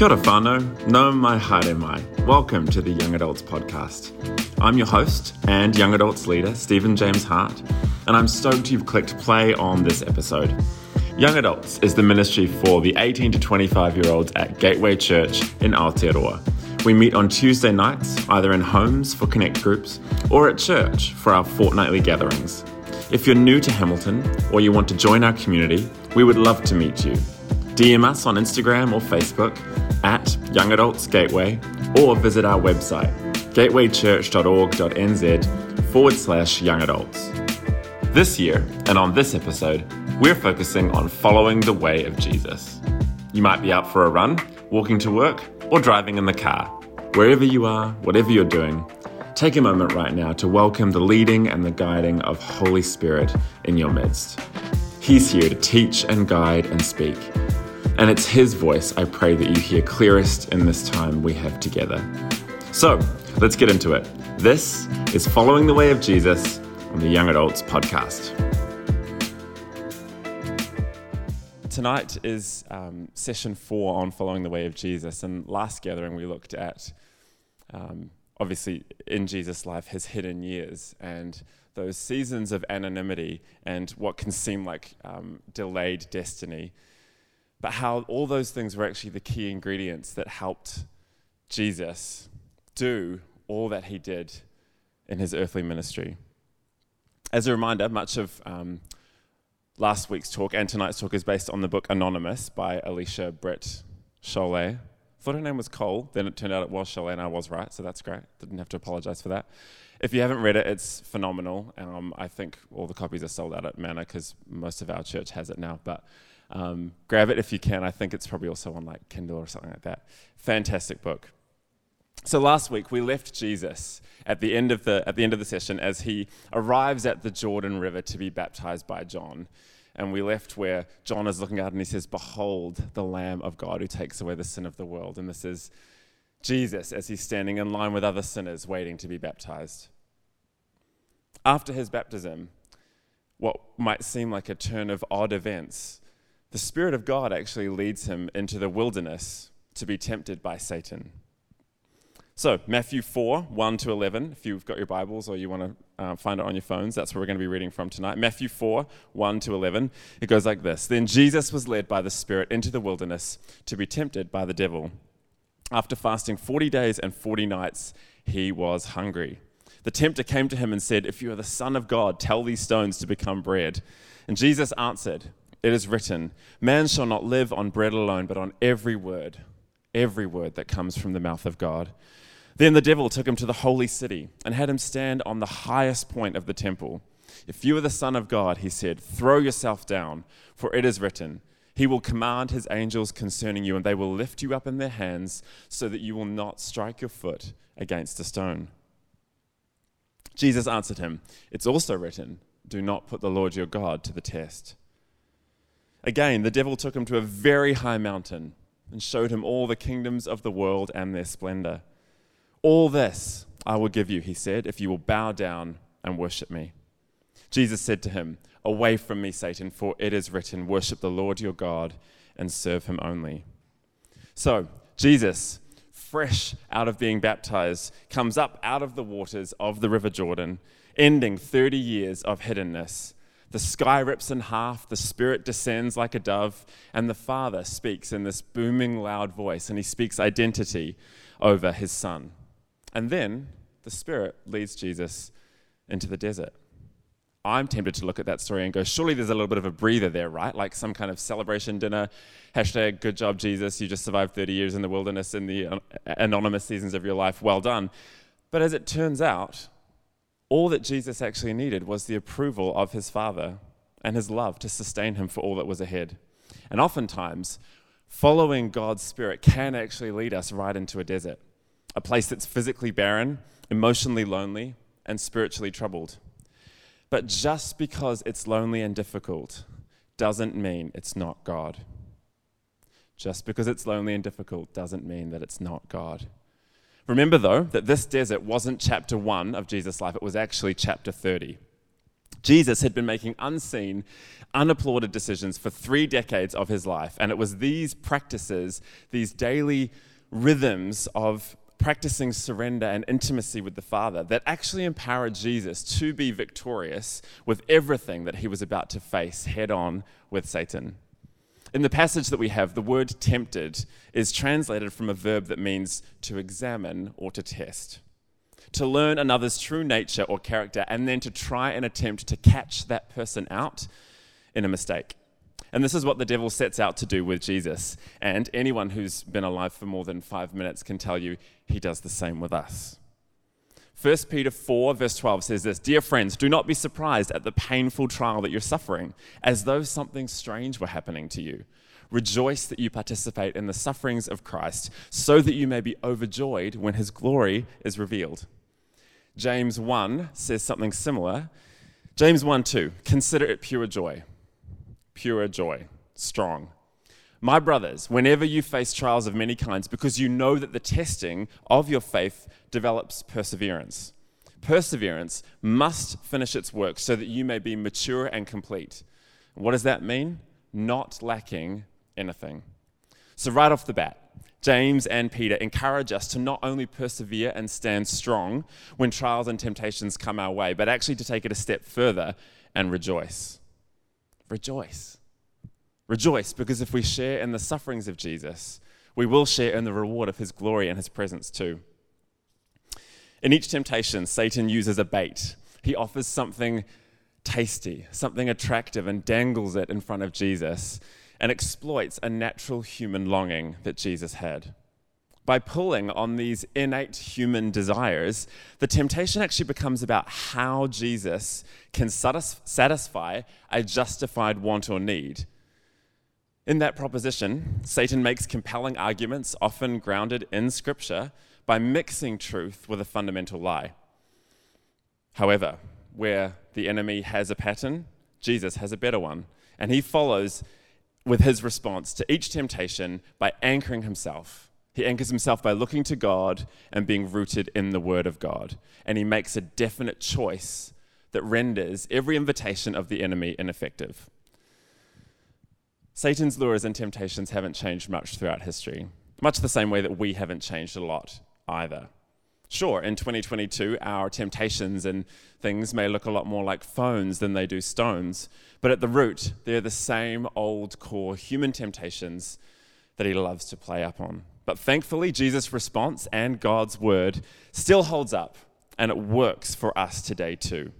Kia ora whānau, nau mai haere mai. Welcome to the Young Adults Podcast. I'm your host and Young Adults leader, Stephen James Hart, and I'm stoked you've clicked play on this episode. Young Adults is the ministry for the 18 to 25 year olds at Gateway Church in Aotearoa. We meet on Tuesday nights, either in homes for connect groups or at church for our fortnightly gatherings. If you're new to Hamilton or you want to join our community, we would love to meet you. DM us on Instagram or Facebook at Young Adults Gateway or visit our website gatewaychurch.org.nz forward slash young adults. This year, and on this episode, we're focusing on following the way of Jesus. You might be out for a run, walking to work, or driving in the car. Wherever you are, whatever you're doing, take a moment right now to welcome the leading and the guiding of Holy Spirit in your midst. He's here to teach and guide and speak. And it's His voice I pray that you hear clearest in this time we have together. So, let's get into it. This is Following the Way of Jesus on the Young Adults Podcast. Tonight is um, session four on following the way of Jesus. And last gathering, we looked at, um, obviously, in Jesus' life, his hidden years and those seasons of anonymity and what can seem like um, delayed destiny. But how all those things were actually the key ingredients that helped Jesus do all that he did in his earthly ministry. As a reminder, much of um, last week's talk and tonight's talk is based on the book Anonymous by Alicia Britt Chole. Thought her name was Cole, then it turned out it was Chole, and I was right, so that's great. Didn't have to apologize for that. If you haven't read it, it's phenomenal. Um, I think all the copies are sold out at Manna because most of our church has it now. But um, grab it if you can. I think it's probably also on like Kindle or something like that. Fantastic book. So last week we left Jesus at the end of the at the end of the session as he arrives at the Jordan River to be baptized by John. And we left where John is looking out and he says, Behold the Lamb of God who takes away the sin of the world. And this is Jesus as he's standing in line with other sinners waiting to be baptized. After his baptism, what might seem like a turn of odd events, the Spirit of God actually leads him into the wilderness to be tempted by Satan. So, Matthew 4, 1 to 11, if you've got your Bibles or you want to uh, find it on your phones, that's where we're going to be reading from tonight. Matthew 4, 1 to 11, it goes like this Then Jesus was led by the Spirit into the wilderness to be tempted by the devil. After fasting 40 days and 40 nights, he was hungry. The tempter came to him and said, If you are the Son of God, tell these stones to become bread. And Jesus answered, It is written, Man shall not live on bread alone, but on every word, every word that comes from the mouth of God. Then the devil took him to the holy city and had him stand on the highest point of the temple. If you are the Son of God, he said, throw yourself down, for it is written, He will command His angels concerning you, and they will lift you up in their hands, so that you will not strike your foot against a stone. Jesus answered him, It's also written, Do not put the Lord your God to the test. Again, the devil took him to a very high mountain and showed him all the kingdoms of the world and their splendor. All this I will give you, he said, if you will bow down and worship me. Jesus said to him, Away from me, Satan, for it is written, Worship the Lord your God and serve him only. So, Jesus, fresh out of being baptized, comes up out of the waters of the River Jordan, ending 30 years of hiddenness. The sky rips in half, the Spirit descends like a dove, and the Father speaks in this booming, loud voice, and he speaks identity over his Son. And then the Spirit leads Jesus into the desert. I'm tempted to look at that story and go, surely there's a little bit of a breather there, right? Like some kind of celebration dinner. Hashtag, good job, Jesus. You just survived 30 years in the wilderness in the uh, anonymous seasons of your life. Well done. But as it turns out, all that Jesus actually needed was the approval of his Father and his love to sustain him for all that was ahead. And oftentimes, following God's Spirit can actually lead us right into a desert a place that's physically barren, emotionally lonely, and spiritually troubled. But just because it's lonely and difficult doesn't mean it's not God. Just because it's lonely and difficult doesn't mean that it's not God. Remember, though, that this desert wasn't chapter one of Jesus' life, it was actually chapter 30. Jesus had been making unseen, unapplauded decisions for three decades of his life. And it was these practices, these daily rhythms of practicing surrender and intimacy with the Father that actually empowered Jesus to be victorious with everything that he was about to face head on with Satan. In the passage that we have, the word tempted is translated from a verb that means to examine or to test to learn another's true nature or character, and then to try and attempt to catch that person out in a mistake. And this is what the devil sets out to do with Jesus. And anyone who's been alive for more than five minutes can tell you he does the same with us. 1 Peter 4, verse 12 says this Dear friends, do not be surprised at the painful trial that you're suffering, as though something strange were happening to you. Rejoice that you participate in the sufferings of Christ, so that you may be overjoyed when his glory is revealed. James 1 says something similar. James 1 2, consider it pure joy. Pure joy, strong. My brothers, whenever you face trials of many kinds, because you know that the testing of your faith develops perseverance. Perseverance must finish its work so that you may be mature and complete. What does that mean? Not lacking anything. So, right off the bat, James and Peter encourage us to not only persevere and stand strong when trials and temptations come our way, but actually to take it a step further and rejoice. Rejoice. Rejoice, because if we share in the sufferings of Jesus, we will share in the reward of his glory and his presence too. In each temptation, Satan uses a bait. He offers something tasty, something attractive, and dangles it in front of Jesus and exploits a natural human longing that Jesus had. By pulling on these innate human desires, the temptation actually becomes about how Jesus can satisfy a justified want or need. In that proposition, Satan makes compelling arguments, often grounded in Scripture, by mixing truth with a fundamental lie. However, where the enemy has a pattern, Jesus has a better one, and he follows with his response to each temptation by anchoring himself. He anchors himself by looking to God and being rooted in the Word of God. And he makes a definite choice that renders every invitation of the enemy ineffective. Satan's lures and temptations haven't changed much throughout history, much the same way that we haven't changed a lot either. Sure, in 2022, our temptations and things may look a lot more like phones than they do stones, but at the root, they're the same old core human temptations that he loves to play up on. But thankfully, Jesus' response and God's word still holds up, and it works for us today too.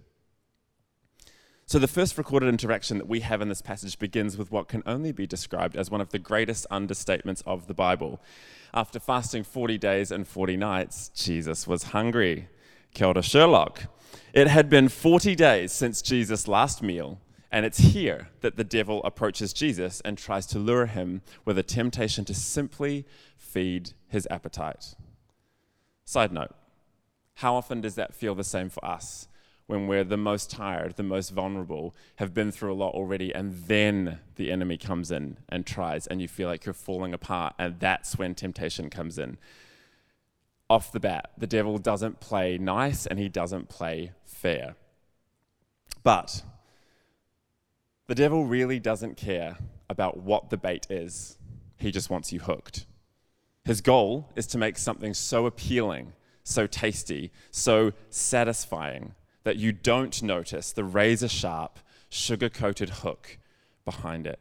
So, the first recorded interaction that we have in this passage begins with what can only be described as one of the greatest understatements of the Bible. After fasting 40 days and 40 nights, Jesus was hungry. Kia Sherlock. It had been 40 days since Jesus' last meal, and it's here that the devil approaches Jesus and tries to lure him with a temptation to simply feed his appetite. Side note how often does that feel the same for us? When we're the most tired, the most vulnerable, have been through a lot already, and then the enemy comes in and tries, and you feel like you're falling apart, and that's when temptation comes in. Off the bat, the devil doesn't play nice and he doesn't play fair. But the devil really doesn't care about what the bait is, he just wants you hooked. His goal is to make something so appealing, so tasty, so satisfying that you don't notice the razor sharp, sugar coated hook behind it.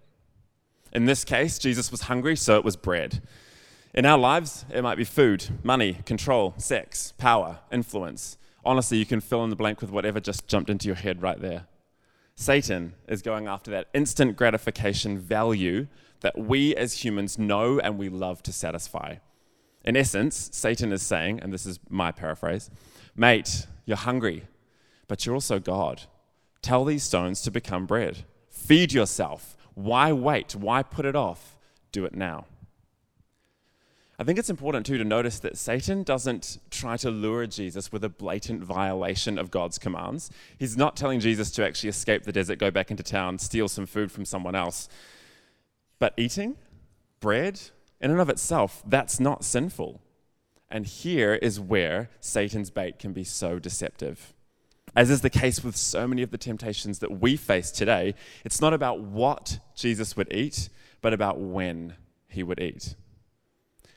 In this case, Jesus was hungry, so it was bread. In our lives, it might be food, money, control, sex, power, influence. Honestly, you can fill in the blank with whatever just jumped into your head right there. Satan is going after that instant gratification value that we as humans know and we love to satisfy. In essence, Satan is saying, and this is my paraphrase, mate, you're hungry but you're also God. Tell these stones to become bread. Feed yourself. Why wait? Why put it off? Do it now. I think it's important too to notice that Satan doesn't try to lure Jesus with a blatant violation of God's commands. He's not telling Jesus to actually escape the desert, go back into town, steal some food from someone else. But eating bread, in and of itself, that's not sinful. And here is where Satan's bait can be so deceptive. As is the case with so many of the temptations that we face today, it's not about what Jesus would eat, but about when he would eat.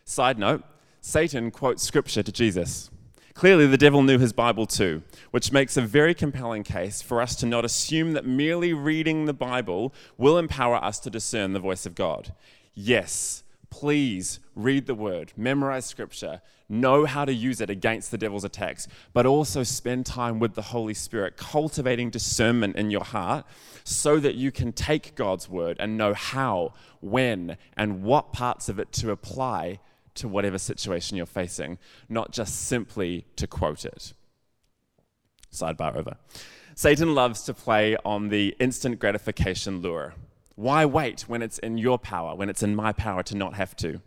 Side note Satan quotes scripture to Jesus. Clearly, the devil knew his Bible too, which makes a very compelling case for us to not assume that merely reading the Bible will empower us to discern the voice of God. Yes, please read the word, memorize scripture, know how to use it against the devil's attacks, but also spend time with the Holy Spirit, cultivating discernment in your heart so that you can take God's word and know how, when, and what parts of it to apply to whatever situation you're facing, not just simply to quote it. Sidebar over. Satan loves to play on the instant gratification lure. Why wait when it's in your power, when it's in my power to not have to?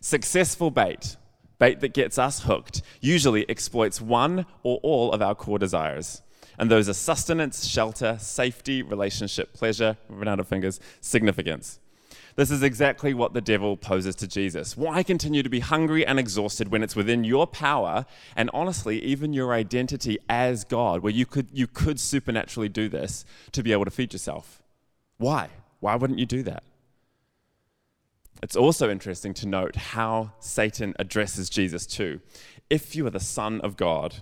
Successful bait, bait that gets us hooked, usually exploits one or all of our core desires. And those are sustenance, shelter, safety, relationship, pleasure, run out of fingers, significance. This is exactly what the devil poses to Jesus. Why continue to be hungry and exhausted when it's within your power and honestly, even your identity as God, where you could, you could supernaturally do this to be able to feed yourself? Why? Why wouldn't you do that? It's also interesting to note how Satan addresses Jesus too. If you are the Son of God,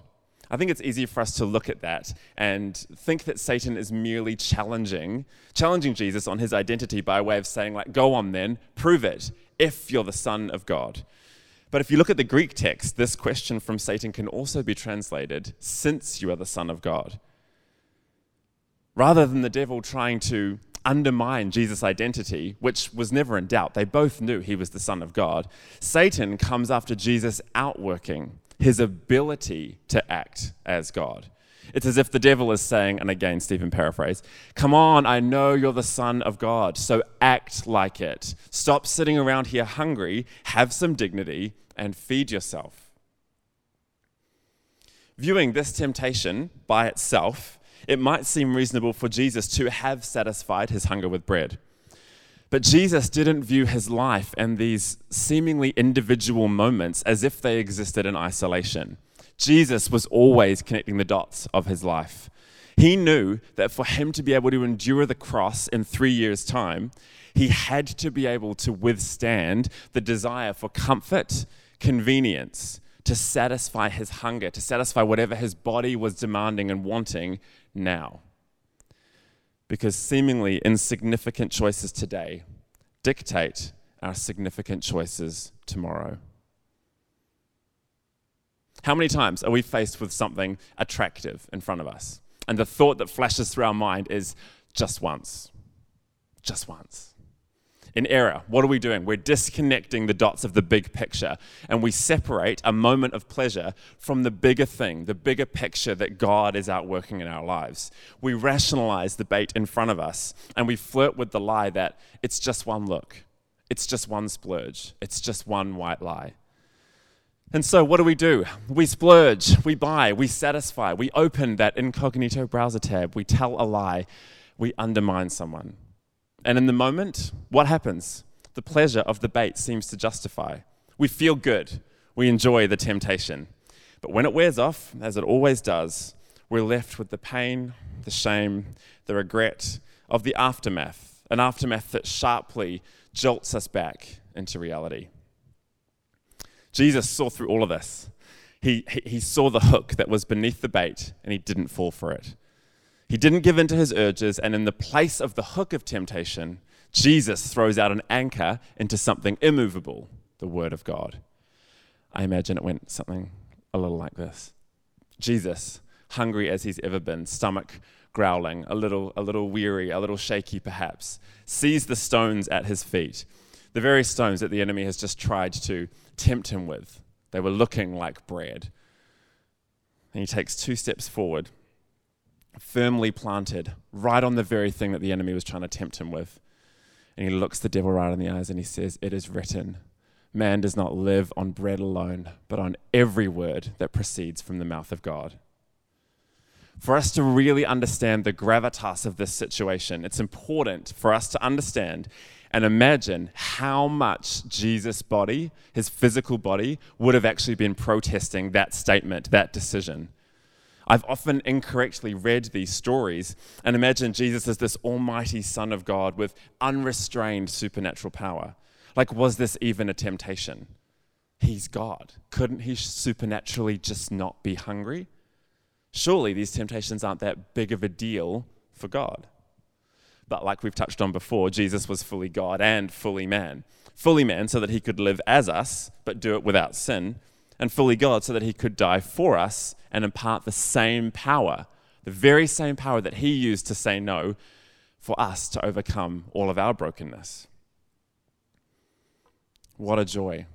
I think it's easy for us to look at that and think that Satan is merely challenging, challenging Jesus on his identity by way of saying, like, go on then, prove it, if you're the Son of God. But if you look at the Greek text, this question from Satan can also be translated, since you are the Son of God. Rather than the devil trying to undermine Jesus' identity, which was never in doubt, they both knew he was the Son of God, Satan comes after Jesus outworking his ability to act as God. It's as if the devil is saying, and again, Stephen paraphrase, come on, I know you're the Son of God, so act like it. Stop sitting around here hungry, have some dignity, and feed yourself. Viewing this temptation by itself, it might seem reasonable for Jesus to have satisfied his hunger with bread. But Jesus didn't view his life and these seemingly individual moments as if they existed in isolation. Jesus was always connecting the dots of his life. He knew that for him to be able to endure the cross in three years' time, he had to be able to withstand the desire for comfort, convenience, to satisfy his hunger, to satisfy whatever his body was demanding and wanting now because seemingly insignificant choices today dictate our significant choices tomorrow. How many times are we faced with something attractive in front of us? And the thought that flashes through our mind is just once. Just once in error. What are we doing? We're disconnecting the dots of the big picture and we separate a moment of pleasure from the bigger thing, the bigger picture that God is out working in our lives. We rationalize the bait in front of us and we flirt with the lie that it's just one look, it's just one splurge, it's just one white lie. And so, what do we do? We splurge, we buy, we satisfy, we open that incognito browser tab, we tell a lie, we undermine someone. And in the moment, what happens? The pleasure of the bait seems to justify. We feel good. We enjoy the temptation. But when it wears off, as it always does, we're left with the pain, the shame, the regret of the aftermath, an aftermath that sharply jolts us back into reality. Jesus saw through all of this. He, he, he saw the hook that was beneath the bait and he didn't fall for it. He didn't give in to his urges, and in the place of the hook of temptation, Jesus throws out an anchor into something immovable the Word of God. I imagine it went something a little like this Jesus, hungry as he's ever been, stomach growling, a little, a little weary, a little shaky perhaps, sees the stones at his feet, the very stones that the enemy has just tried to tempt him with. They were looking like bread. And he takes two steps forward firmly planted right on the very thing that the enemy was trying to tempt him with. And he looks the devil right in the eyes and he says, It is written, man does not live on bread alone, but on every word that proceeds from the mouth of God. For us to really understand the gravitas of this situation, it's important for us to understand and imagine how much Jesus' body, his physical body, would have actually been protesting that statement, that decision. I've often incorrectly read these stories and imagined Jesus as this almighty Son of God with unrestrained supernatural power. Like, was this even a temptation? He's God. Couldn't he supernaturally just not be hungry? Surely these temptations aren't that big of a deal for God. But like we've touched on before, Jesus was fully God and fully man. Fully man so that he could live as us, but do it without sin, and fully God so that he could die for us and impart the same power, the very same power that he used to say no, for us to overcome all of our brokenness. What a joy.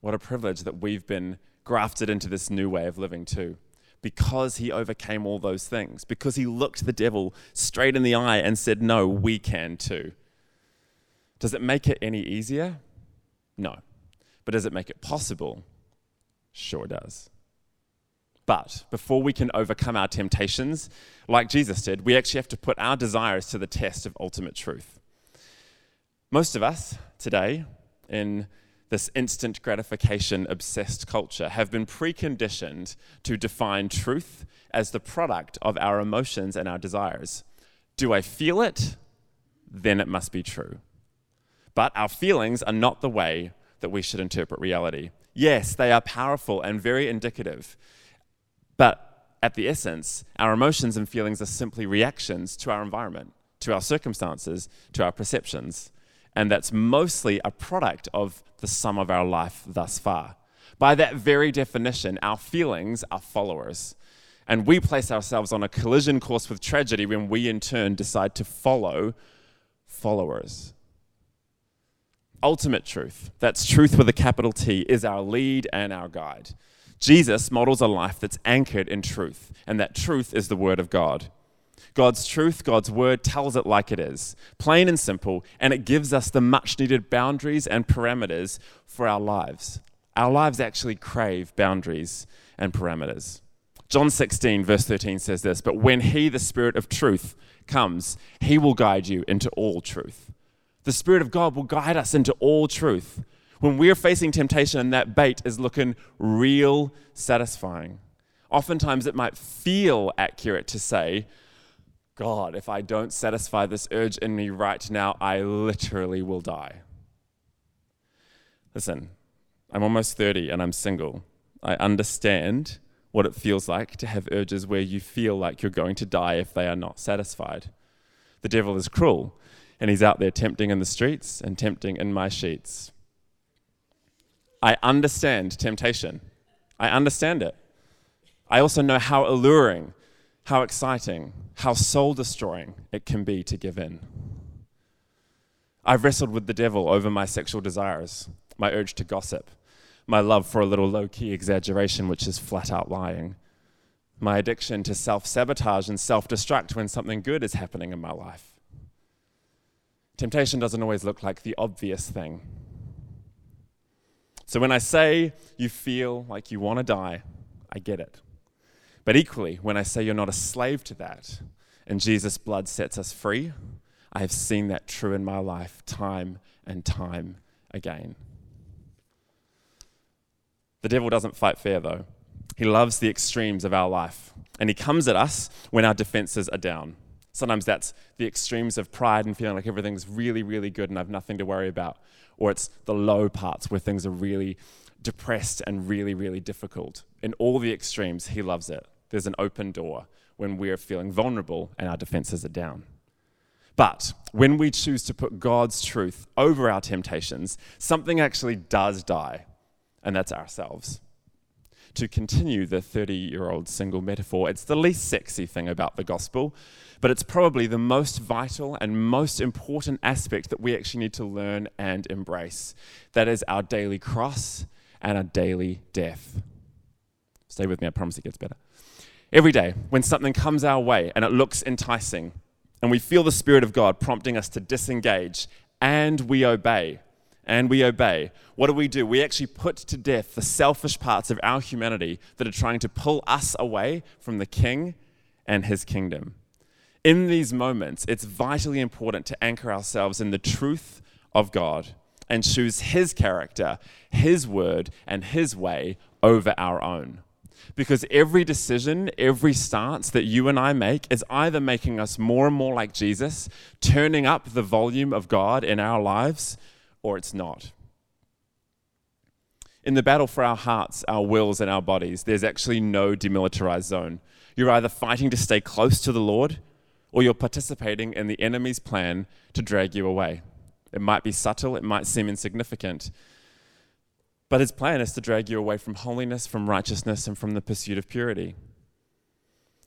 What a privilege that we've been grafted into this new way of living too. Because he overcame all those things, because he looked the devil straight in the eye and said, No, we can too. Does it make it any easier? No. But does it make it possible? Sure does. But before we can overcome our temptations, like Jesus did, we actually have to put our desires to the test of ultimate truth. Most of us today, in this instant gratification obsessed culture, have been preconditioned to define truth as the product of our emotions and our desires. Do I feel it? Then it must be true. But our feelings are not the way that we should interpret reality. Yes, they are powerful and very indicative. But at the essence, our emotions and feelings are simply reactions to our environment, to our circumstances, to our perceptions. And that's mostly a product of the sum of our life thus far. By that very definition, our feelings are followers. And we place ourselves on a collision course with tragedy when we, in turn, decide to follow followers ultimate truth, that's truth with a capital T, is our lead and our guide. Jesus models a life that's anchored in truth, and that truth is the Word of God. God's truth, God's Word tells it like it is, plain and simple, and it gives us the much needed boundaries and parameters for our lives. Our lives actually crave boundaries and parameters. John 16, verse 13 says this But when He, the Spirit of truth, comes, He will guide you into all truth the Spirit of God will guide us into all truth. When we're facing temptation and that bait is looking real satisfying, oftentimes it might feel accurate to say, God, if I don't satisfy this urge in me right now, I literally will die. Listen, I'm almost 30 and I'm single. I understand what it feels like to have urges where you feel like you're going to die if they are not satisfied. The devil is cruel and he's out there tempting in the streets and tempting in my sheets. I understand temptation. I understand it. I also know how alluring, how exciting, how soul destroying it can be to give in. I've wrestled with the devil over my sexual desires, my urge to gossip, my love for a little low key exaggeration, which is flat out lying, my addiction to self sabotage and self destruct when something good is happening in my life. Temptation doesn't always look like the obvious thing. So when I say you feel like you want to die, I get it. But equally, when I say you're not a slave to that and Jesus' blood sets us free, I have seen that true in my life time and time again. The devil doesn't fight fair, though. He loves the extremes of our life, and he comes at us when our defenses are down. Sometimes that's the extremes of pride and feeling like everything's really, really good and I've nothing to worry about. Or it's the low parts where things are really depressed and really, really difficult. In all the extremes, he loves it. There's an open door when we're feeling vulnerable and our defenses are down. But when we choose to put God's truth over our temptations, something actually does die, and that's ourselves to continue the 30 year old single metaphor, it's the least sexy thing about the gospel, but it's probably the most vital and most important aspect that we actually need to learn and embrace. That is our daily cross and our daily death. Stay with me, I promise it gets better. Every day, when something comes our way and it looks enticing, and we feel the Spirit of God prompting us to disengage, and we obey, and we obey, what do we do? We actually put to death the selfish parts of our humanity that are trying to pull us away from the King and his kingdom. In these moments, it's vitally important to anchor ourselves in the truth of God and choose his character, his word, and his way over our own. Because every decision, every stance that you and I make is either making us more and more like Jesus, turning up the volume of God in our lives, or it's not. In the battle for our hearts, our wills, and our bodies, there's actually no demilitarized zone. You're either fighting to stay close to the Lord, or you're participating in the enemy's plan to drag you away. It might be subtle, it might seem insignificant, but his plan is to drag you away from holiness, from righteousness, and from the pursuit of purity.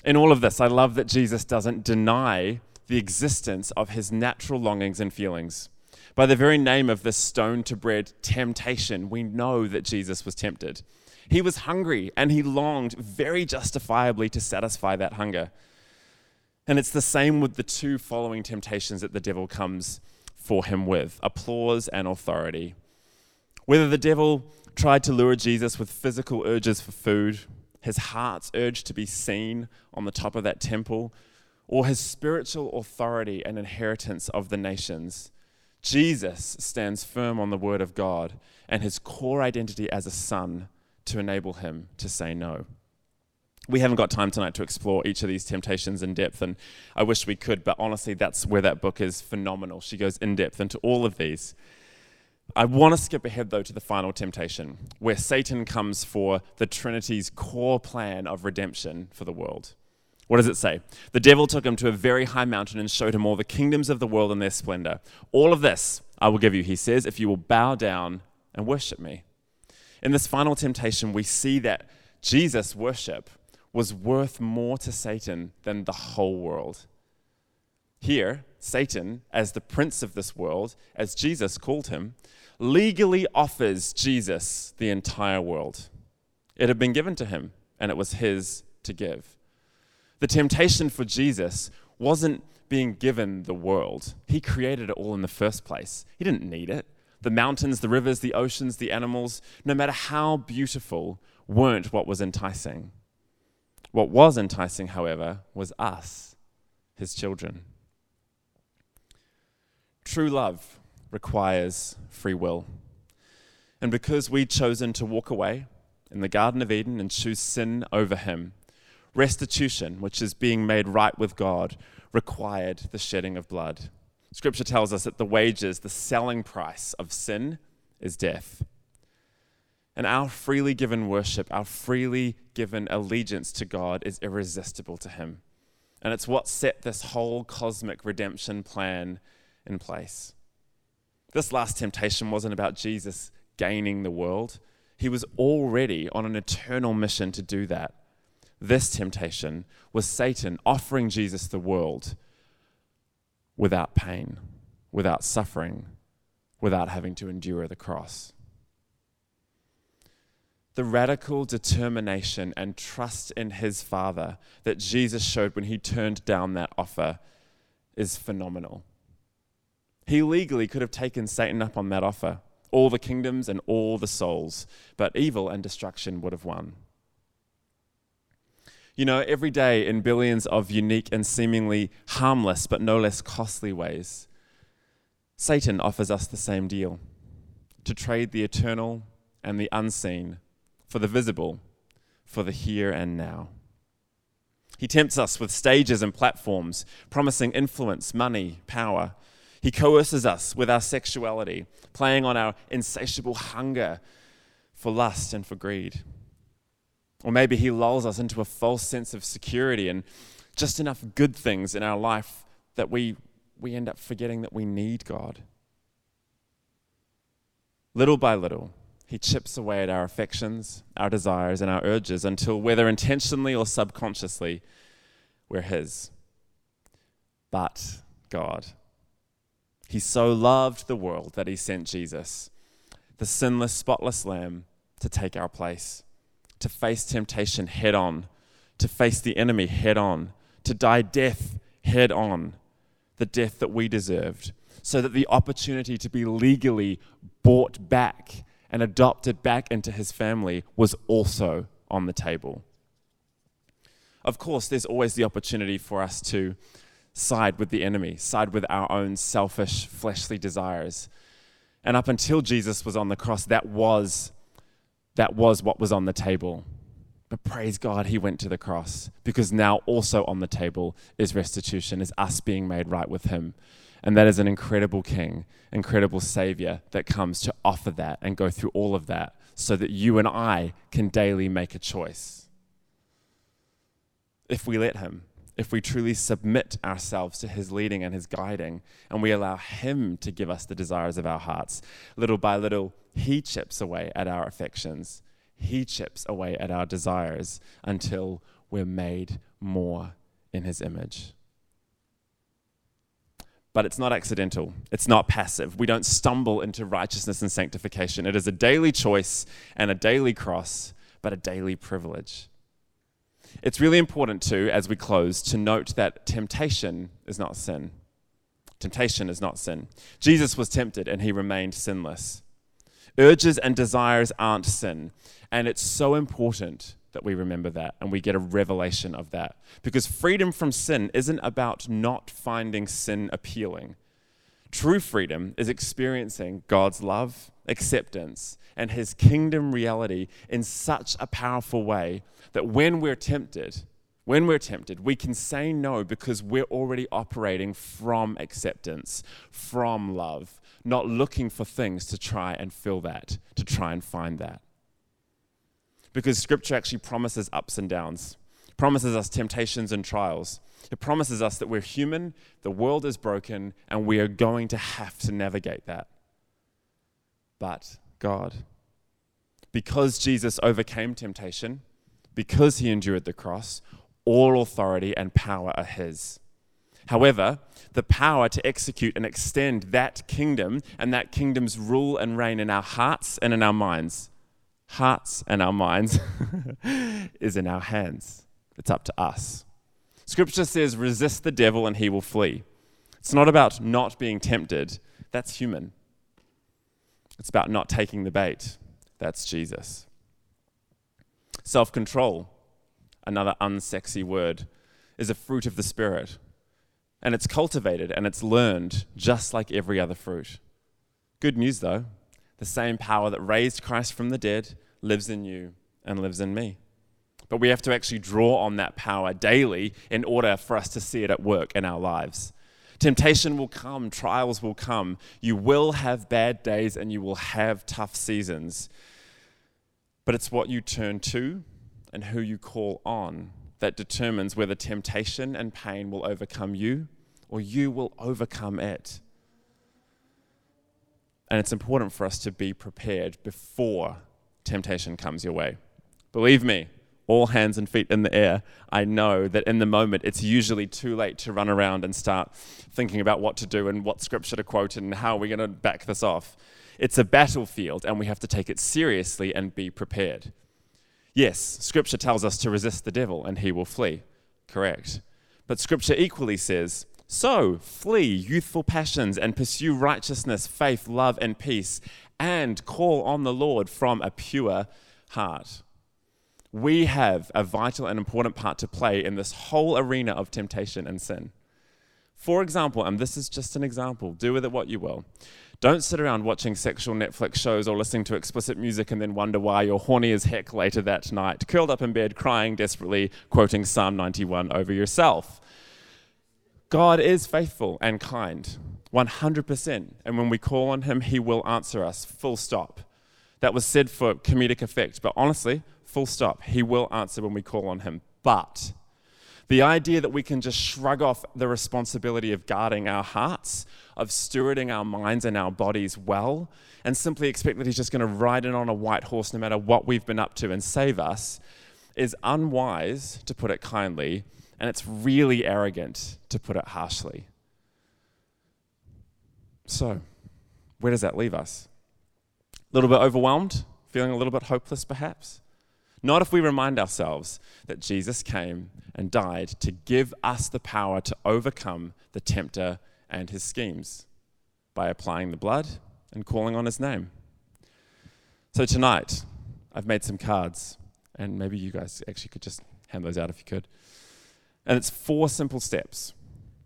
In all of this, I love that Jesus doesn't deny the existence of his natural longings and feelings. By the very name of this stone to bread temptation, we know that Jesus was tempted. He was hungry and he longed very justifiably to satisfy that hunger. And it's the same with the two following temptations that the devil comes for him with applause and authority. Whether the devil tried to lure Jesus with physical urges for food, his heart's urge to be seen on the top of that temple, or his spiritual authority and inheritance of the nations, Jesus stands firm on the word of God and his core identity as a son to enable him to say no. We haven't got time tonight to explore each of these temptations in depth, and I wish we could, but honestly, that's where that book is phenomenal. She goes in depth into all of these. I want to skip ahead, though, to the final temptation, where Satan comes for the Trinity's core plan of redemption for the world. What does it say? The devil took him to a very high mountain and showed him all the kingdoms of the world and their splendor. All of this I will give you, he says, if you will bow down and worship me. In this final temptation, we see that Jesus' worship was worth more to Satan than the whole world. Here, Satan, as the prince of this world, as Jesus called him, legally offers Jesus the entire world. It had been given to him, and it was his to give. The temptation for Jesus wasn't being given the world, he created it all in the first place. He didn't need it. The mountains, the rivers, the oceans, the animals, no matter how beautiful, weren't what was enticing. What was enticing, however, was us, his children. True love requires free will. And because we'd chosen to walk away in the Garden of Eden and choose sin over him, restitution, which is being made right with God, required the shedding of blood. Scripture tells us that the wages, the selling price of sin, is death. And our freely given worship, our freely given allegiance to God is irresistible to Him. And it's what set this whole cosmic redemption plan in place. This last temptation wasn't about Jesus gaining the world, He was already on an eternal mission to do that. This temptation was Satan offering Jesus the world without pain, without suffering, without having to endure the cross. The radical determination and trust in his Father that Jesus showed when he turned down that offer is phenomenal. He legally could have taken Satan up on that offer, all the kingdoms and all the souls, but evil and destruction would have won. You know, every day in billions of unique and seemingly harmless but no less costly ways, Satan offers us the same deal to trade the eternal and the unseen for the visible, for the here and now. He tempts us with stages and platforms, promising influence, money, power. He coerces us with our sexuality, playing on our insatiable hunger for lust and for greed. Or maybe He lulls us into a false sense of security and just enough good things in our life that we, we end up forgetting that we need God. Little by little, He chips away at our affections, our desires, and our urges until, whether intentionally or subconsciously, we're His. But God. He so loved the world that He sent Jesus, the sinless, spotless Lamb, to take our place to face temptation head on, to face the enemy head on, to die death head on, the death that we deserved, so that the opportunity to be legally bought back and adopted back into his family was also on the table. Of course, there's always the opportunity for us to side with the enemy, side with our own selfish, fleshly desires. And up until Jesus was on the cross, that was that was what was on the table. But praise God, he went to the cross because now also on the table is restitution, is us being made right with him. And that is an incredible king, incredible savior that comes to offer that and go through all of that so that you and I can daily make a choice. If we let him, if we truly submit ourselves to his leading and his guiding, and we allow him to give us the desires of our hearts, little by little, he chips away at our affections he chips away at our desires until we're made more in His image. But it's not accidental. It's not passive. We don't stumble into righteousness and sanctification. It is a daily choice and a daily cross, but a daily privilege. It's really important, too, as we close, to note that temptation is not sin. Temptation is not sin. Jesus was tempted and he remained sinless. Urges and desires aren't sin. And it's so important that we remember that and we get a revelation of that. Because freedom from sin isn't about not finding sin appealing. True freedom is experiencing God's love, acceptance, and his kingdom reality in such a powerful way that when we're tempted, when we're tempted, we can say no because we're already operating from acceptance, from love, not looking for things to try and fill that, to try and find that. Because scripture actually promises ups and downs, promises us temptations and trials. It promises us that we're human, the world is broken, and we are going to have to navigate that. But God, because Jesus overcame temptation, because he endured the cross, all authority and power are his. However, the power to execute and extend that kingdom and that kingdom's rule and reign in our hearts and in our minds, hearts and our minds, is in our hands. It's up to us. Scripture says, resist the devil and he will flee. It's not about not being tempted, that's human. It's about not taking the bait, that's Jesus. Self control, another unsexy word, is a fruit of the Spirit and it's cultivated and it's learned just like every other fruit. Good news, though the same power that raised Christ from the dead lives in you and lives in me. But we have to actually draw on that power daily in order for us to see it at work in our lives. Temptation will come, trials will come. You will have bad days and you will have tough seasons. But it's what you turn to and who you call on that determines whether temptation and pain will overcome you or you will overcome it. And it's important for us to be prepared before temptation comes your way. Believe me, all hands and feet in the air, I know that in the moment it's usually too late to run around and start thinking about what to do and what scripture to quote and how we're going to back this off. It's a battlefield and we have to take it seriously and be prepared. Yes, scripture tells us to resist the devil and he will flee. Correct. But scripture equally says so flee youthful passions and pursue righteousness, faith, love, and peace, and call on the Lord from a pure heart. We have a vital and important part to play in this whole arena of temptation and sin. For example, and this is just an example, do with it what you will. Don't sit around watching sexual Netflix shows or listening to explicit music and then wonder why you're horny as heck later that night, curled up in bed, crying desperately, quoting Psalm 91 over yourself. God is faithful and kind, 100%. And when we call on Him, He will answer us, full stop. That was said for comedic effect, but honestly, full stop. He will answer when we call on Him. But the idea that we can just shrug off the responsibility of guarding our hearts, of stewarding our minds and our bodies well, and simply expect that He's just going to ride in on a white horse no matter what we've been up to and save us is unwise, to put it kindly, and it's really arrogant, to put it harshly. So, where does that leave us? A little bit overwhelmed? Feeling a little bit hopeless, perhaps? Not if we remind ourselves that Jesus came and died to give us the power to overcome the tempter and his schemes by applying the blood and calling on his name. So, tonight, I've made some cards, and maybe you guys actually could just hand those out if you could. And it's four simple steps.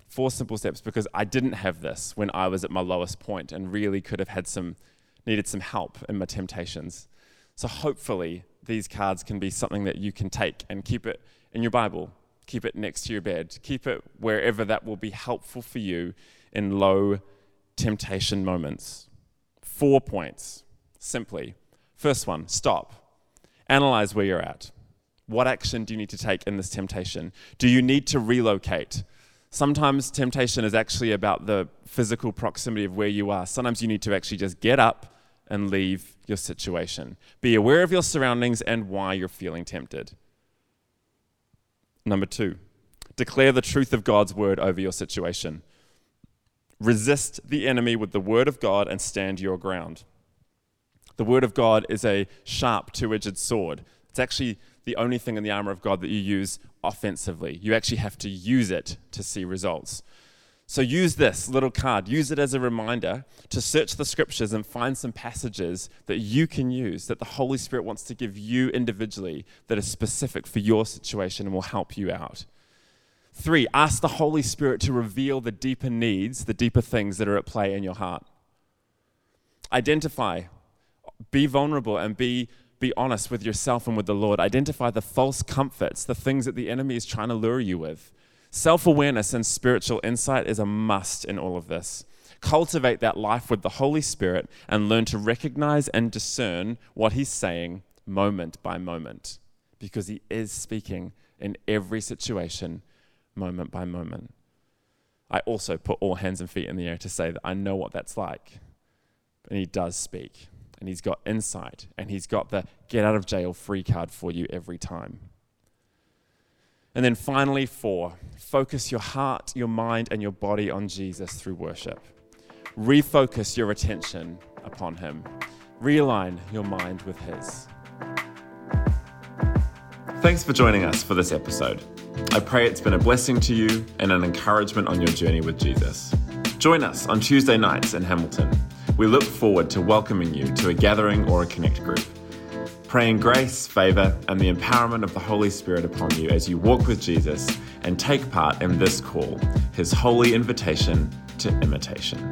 Four simple steps because I didn't have this when I was at my lowest point and really could have had some, needed some help in my temptations. So hopefully these cards can be something that you can take and keep it in your Bible, keep it next to your bed, keep it wherever that will be helpful for you in low temptation moments. Four points, simply. First one, stop. Analyze where you're at. What action do you need to take in this temptation? Do you need to relocate? Sometimes temptation is actually about the physical proximity of where you are. Sometimes you need to actually just get up and leave your situation. Be aware of your surroundings and why you're feeling tempted. Number two, declare the truth of God's word over your situation. Resist the enemy with the word of God and stand your ground. The word of God is a sharp, two edged sword. It's actually the only thing in the armor of God that you use offensively. You actually have to use it to see results. So use this little card, use it as a reminder to search the scriptures and find some passages that you can use, that the Holy Spirit wants to give you individually, that are specific for your situation and will help you out. Three, ask the Holy Spirit to reveal the deeper needs, the deeper things that are at play in your heart. Identify, be vulnerable, and be be honest with yourself and with the Lord. Identify the false comforts, the things that the enemy is trying to lure you with. Self awareness and spiritual insight is a must in all of this. Cultivate that life with the Holy Spirit and learn to recognize and discern what He's saying moment by moment because He is speaking in every situation, moment by moment. I also put all hands and feet in the air to say that I know what that's like. And He does speak and he's got insight and he's got the get out of jail free card for you every time. And then finally, four, focus your heart, your mind, and your body on Jesus through worship. Refocus your attention upon him. Realign your mind with his. Thanks for joining us for this episode. I pray it's been a blessing to you and an encouragement on your journey with Jesus. Join us on Tuesday nights in Hamilton we look forward to welcoming you to a gathering or a connect group. Praying grace, favour, and the empowerment of the Holy Spirit upon you as you walk with Jesus and take part in this call, his holy invitation to imitation.